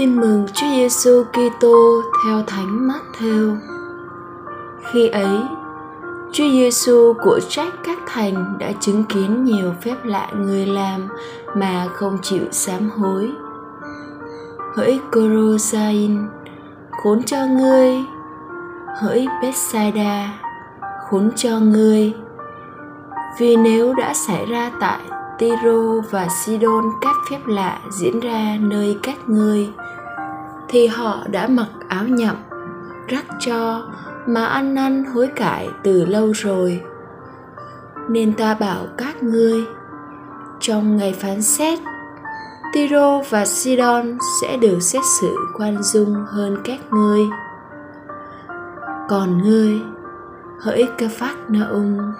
Tin mừng Chúa Giêsu Kitô theo Thánh Matthew. Khi ấy, Chúa Giêsu của trách các thành đã chứng kiến nhiều phép lạ người làm mà không chịu sám hối. Hỡi Corosain, khốn cho ngươi. Hỡi Bethsaida, khốn cho ngươi. Vì nếu đã xảy ra tại Tiro và Sidon các phép lạ diễn ra nơi các ngươi thì họ đã mặc áo nhậm rắc cho mà ăn năn hối cải từ lâu rồi nên ta bảo các ngươi trong ngày phán xét Tiro và Sidon sẽ được xét xử khoan dung hơn các ngươi. Còn ngươi, hỡi ca phát na ung,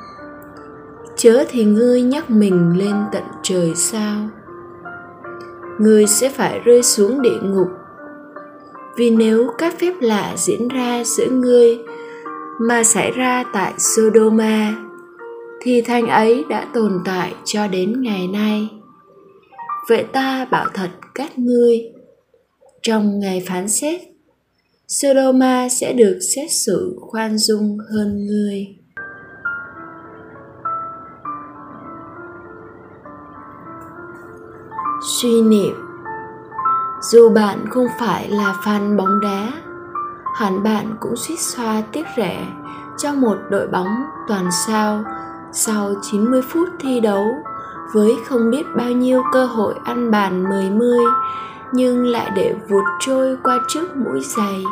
chớ thì ngươi nhắc mình lên tận trời sao ngươi sẽ phải rơi xuống địa ngục vì nếu các phép lạ diễn ra giữa ngươi mà xảy ra tại Sodoma thì thành ấy đã tồn tại cho đến ngày nay. Vậy ta bảo thật các ngươi, trong ngày phán xét, Sodoma sẽ được xét xử khoan dung hơn ngươi. Suy niệm. Dù bạn không phải là fan bóng đá, hẳn bạn cũng suýt xoa tiếc rẻ cho một đội bóng toàn sao sau 90 phút thi đấu với không biết bao nhiêu cơ hội ăn bàn mười mươi nhưng lại để vụt trôi qua trước mũi giày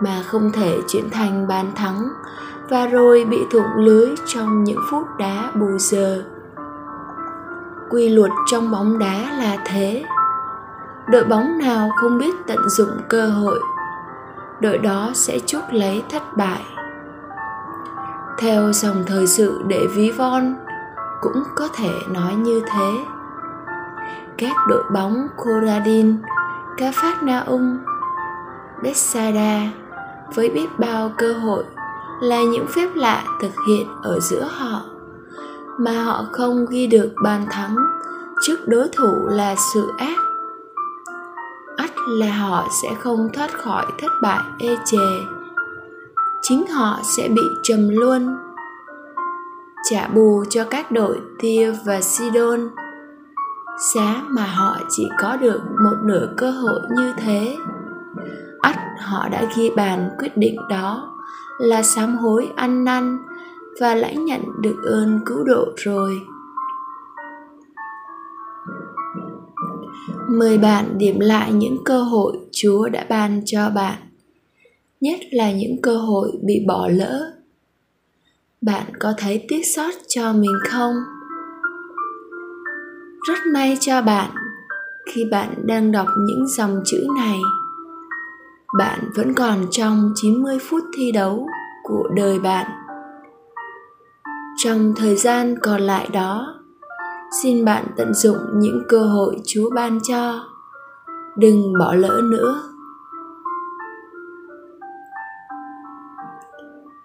mà không thể chuyển thành bàn thắng và rồi bị thủng lưới trong những phút đá bù giờ quy luật trong bóng đá là thế. Đội bóng nào không biết tận dụng cơ hội đội đó sẽ chuốc lấy thất bại. Theo dòng thời sự để ví von cũng có thể nói như thế. Các đội bóng Koradin, Cafarnaum, Bethsaida với biết bao cơ hội là những phép lạ thực hiện ở giữa họ mà họ không ghi được bàn thắng trước đối thủ là sự ác. Ắt là họ sẽ không thoát khỏi thất bại ê chề. Chính họ sẽ bị trầm luôn trả bù cho các đội tia và sidon. Giá mà họ chỉ có được một nửa cơ hội như thế. Ắt họ đã ghi bàn quyết định đó là sám hối ăn năn và lãnh nhận được ơn cứu độ rồi. Mời bạn điểm lại những cơ hội chúa đã ban cho bạn, nhất là những cơ hội bị bỏ lỡ. Bạn có thấy tiếc sót cho mình không? Rất may cho bạn, khi bạn đang đọc những dòng chữ này, bạn vẫn còn trong 90 phút thi đấu của đời bạn. Trong thời gian còn lại đó xin bạn tận dụng những cơ hội chúa ban cho. Đừng bỏ lỡ nữa.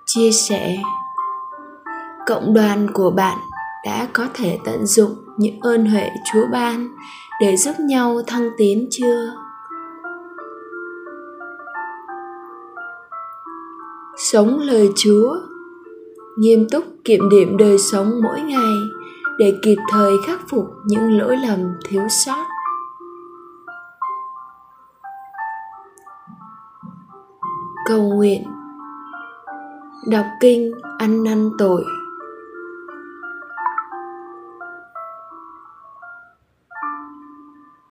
Chia sẻ. Cộng đoàn của bạn đã có thể tận dụng những ơn huệ chúa ban để giúp nhau thăng tiến chưa? Sống lời chúa. Nghiêm túc kiểm điểm đời sống mỗi ngày để kịp thời khắc phục những lỗi lầm thiếu sót. Cầu nguyện. Đọc kinh ăn năn tội.